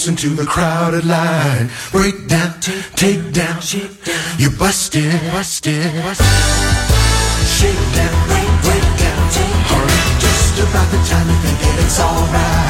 Wants into the crowded line. Break down, take down, you busted, busted. Shake down, break, break down, hurry, just about the time you think that it's alright.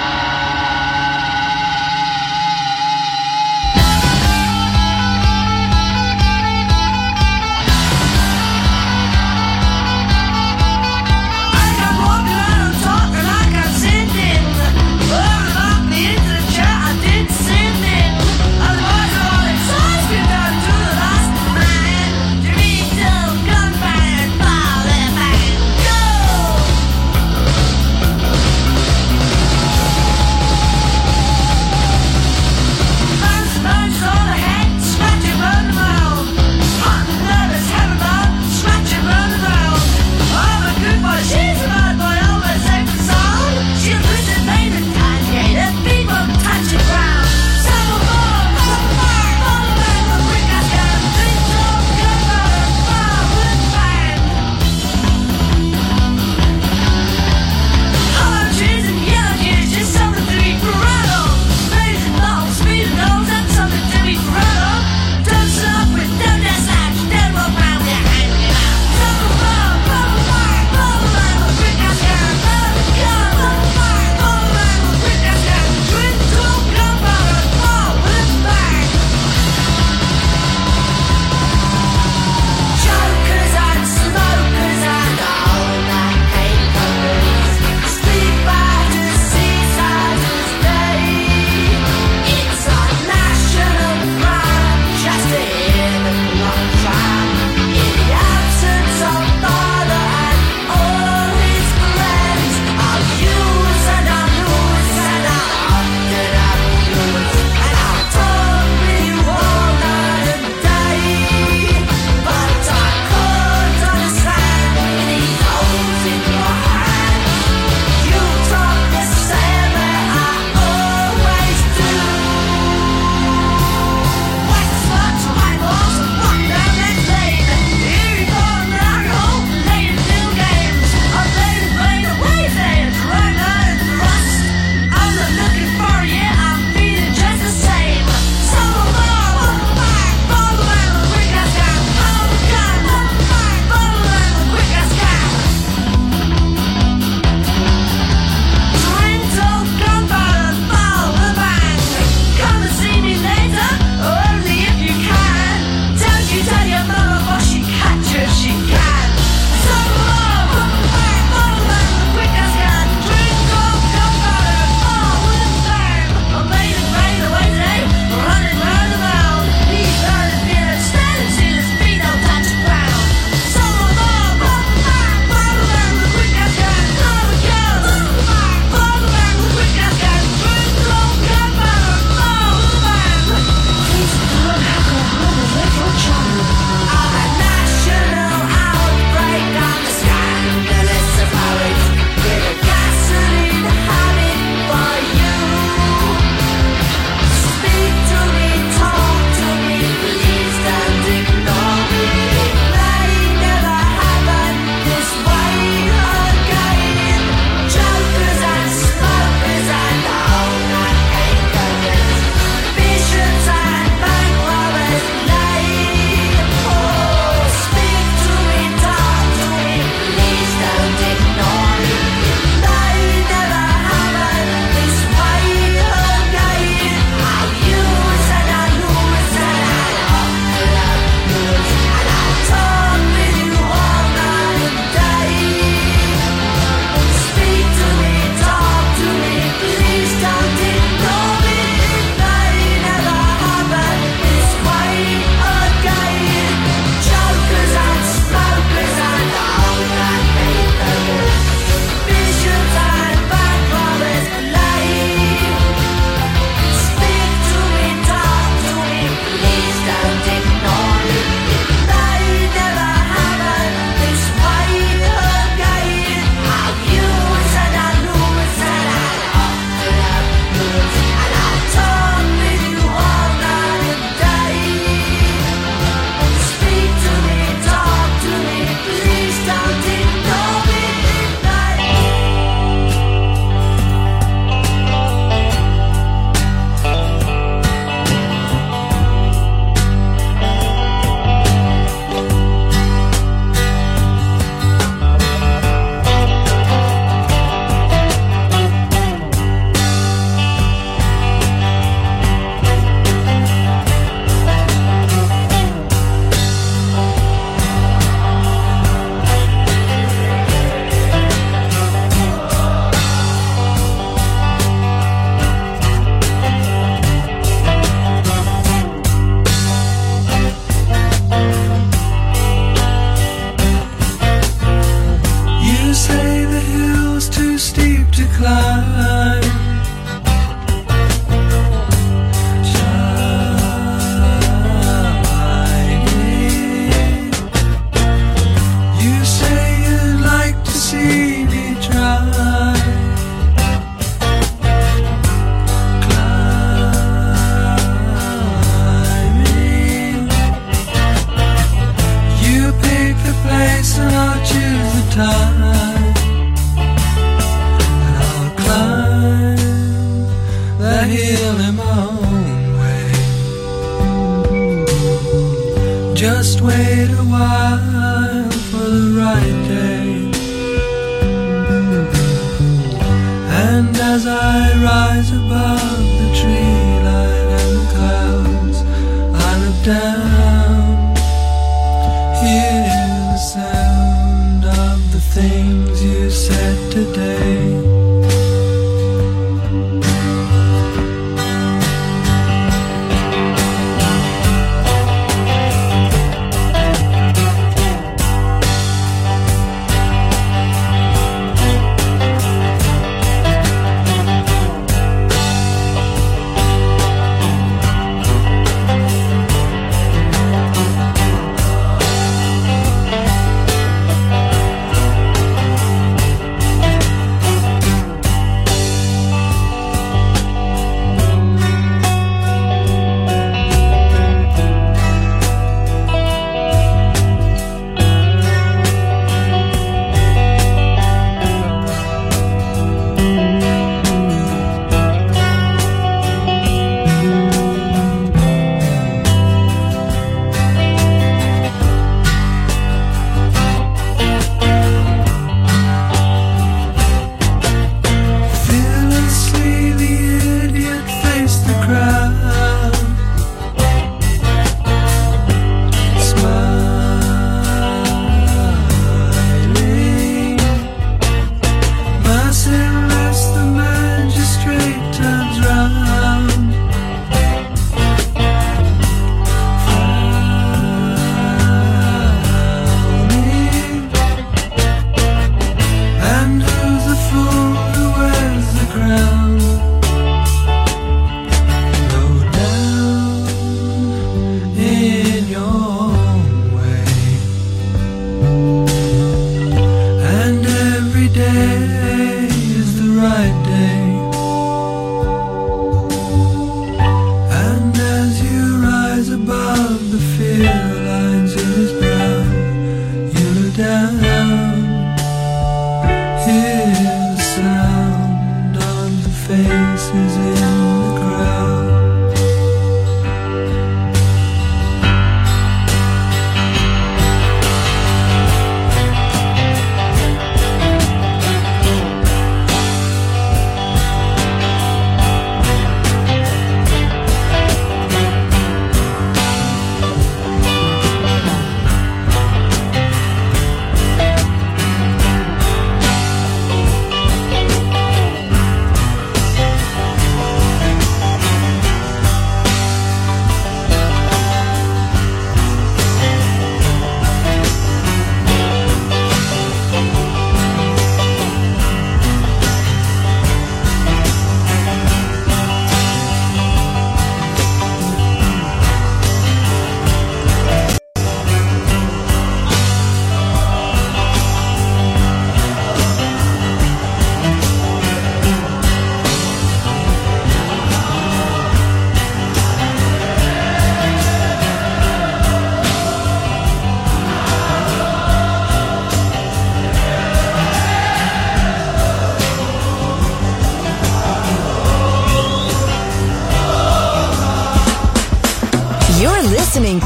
Just wait a while for the right day. And as I rise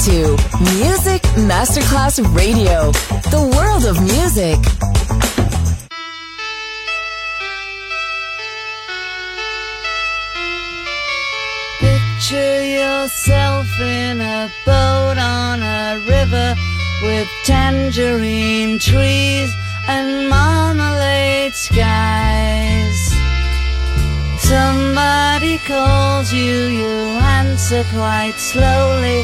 to Music Masterclass Radio, the world of music. Picture yourself in a boat on a river with tangerine trees and marmalade skies. Somebody calls you, you answer quite slowly.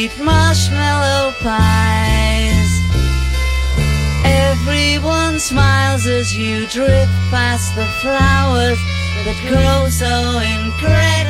sweet marshmallow pies. Everyone smiles as you drift past the flowers that grow so incredibly.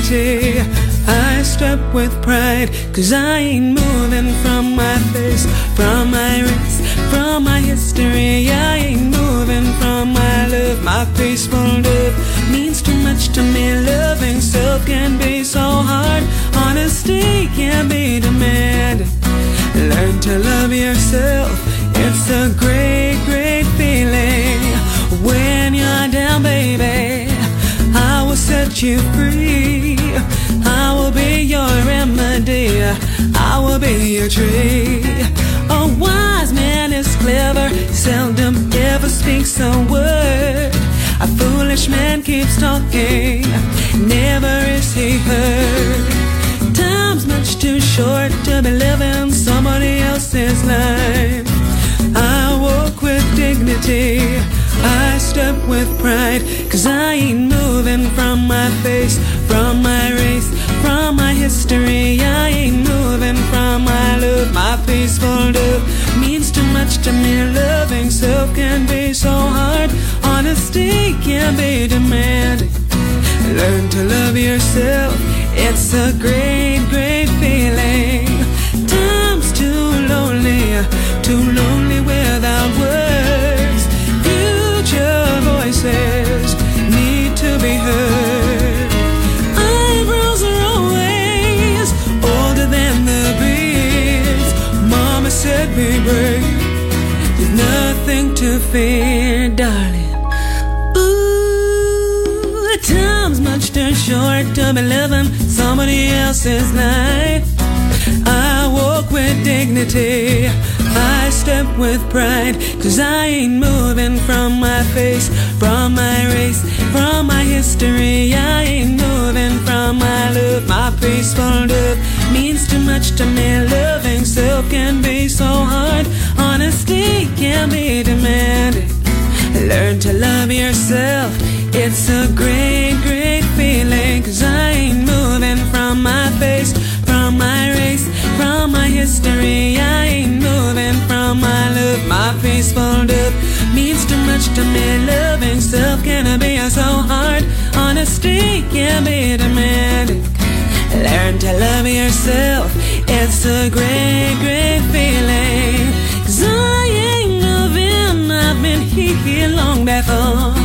Dignity. I step with pride. Cause I ain't moving from my face, from my race, from my history. I ain't moving from my love. My peaceful love means too much to me. Loving self can be so hard. Honesty can be demanded. Learn to love yourself. You free. I will be your remedy. I will be your tree. A wise man is clever, seldom ever speaks a word. A foolish man keeps talking, never is he heard. Time's much too short to be living somebody else's life. I walk with dignity. I step with pride. Cause I ain't moving from my face, from my race, from my history. I ain't moving from my love. My peaceful love means too much to me. Loving self can be so hard. Honesty can be demanded. Learn to love yourself. It's a great, great feeling. To be living somebody else's life. I walk with dignity. I step with pride. Cause I ain't moving from my face, from my race, from my history. I ain't moving from my love. My peaceful love means too much to me. Loving self can be so hard. Honesty can be demanded. Learn to love yourself. It's a great My peaceful love means too much to me. Loving self can be so hard. Honesty can be demanded. Learn to love yourself. It's a great, great feeling. Cause I ain't moving. I've been here long before.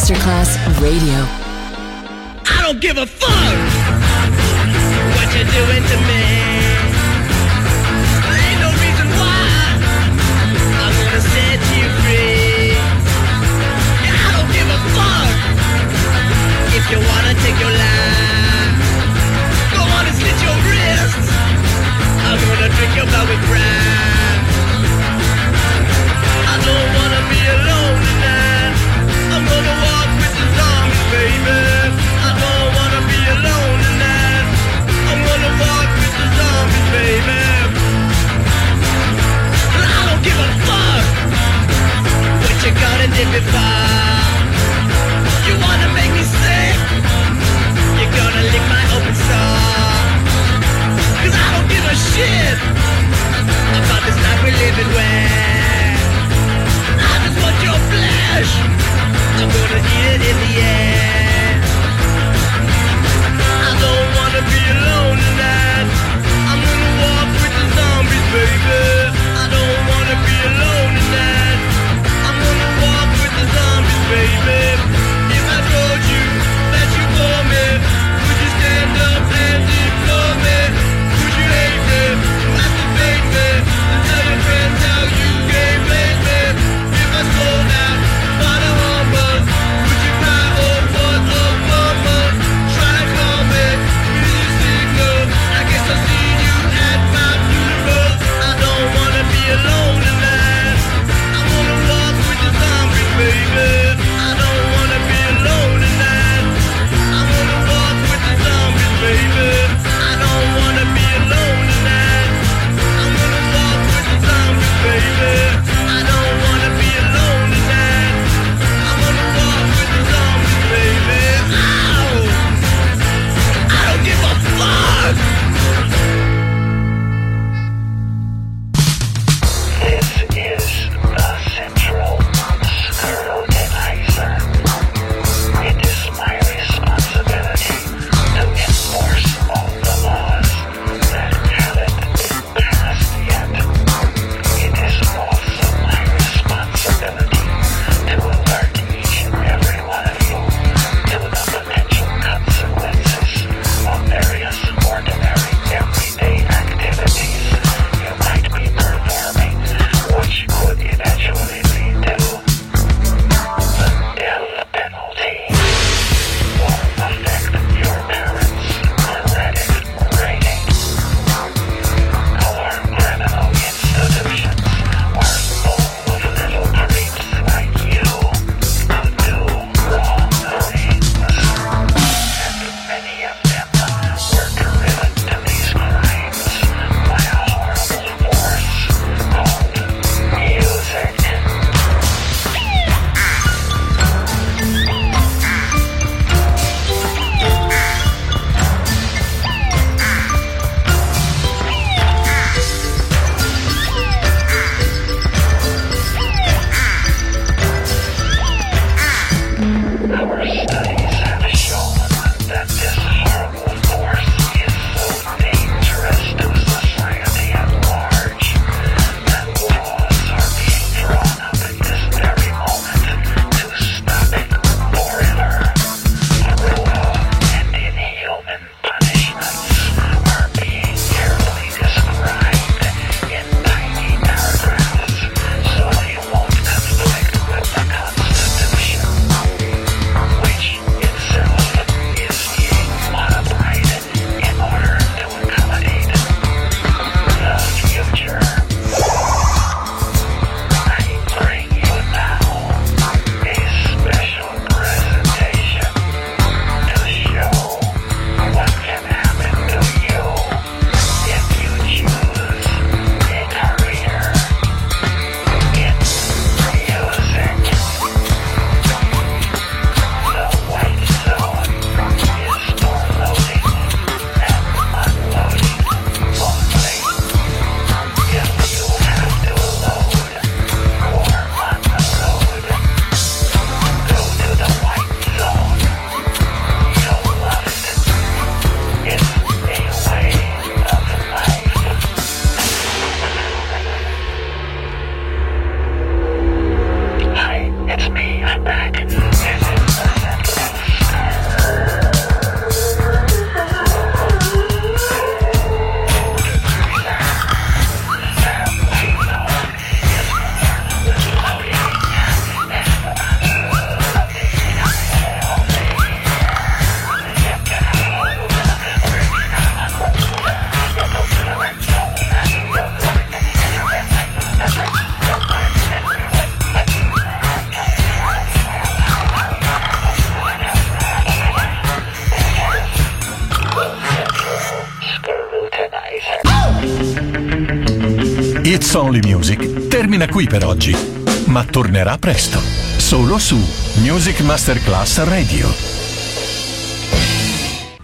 Masterclass Radio. I don't give a fuck what you're doing to me. Ain't no reason why I'm gonna set you free. I don't give a fuck if you wanna take your life. Go on and slit your wrists. I'm gonna drink your blood with pride. It's Only Music termina qui per oggi, ma tornerà presto, solo su Music Masterclass Radio.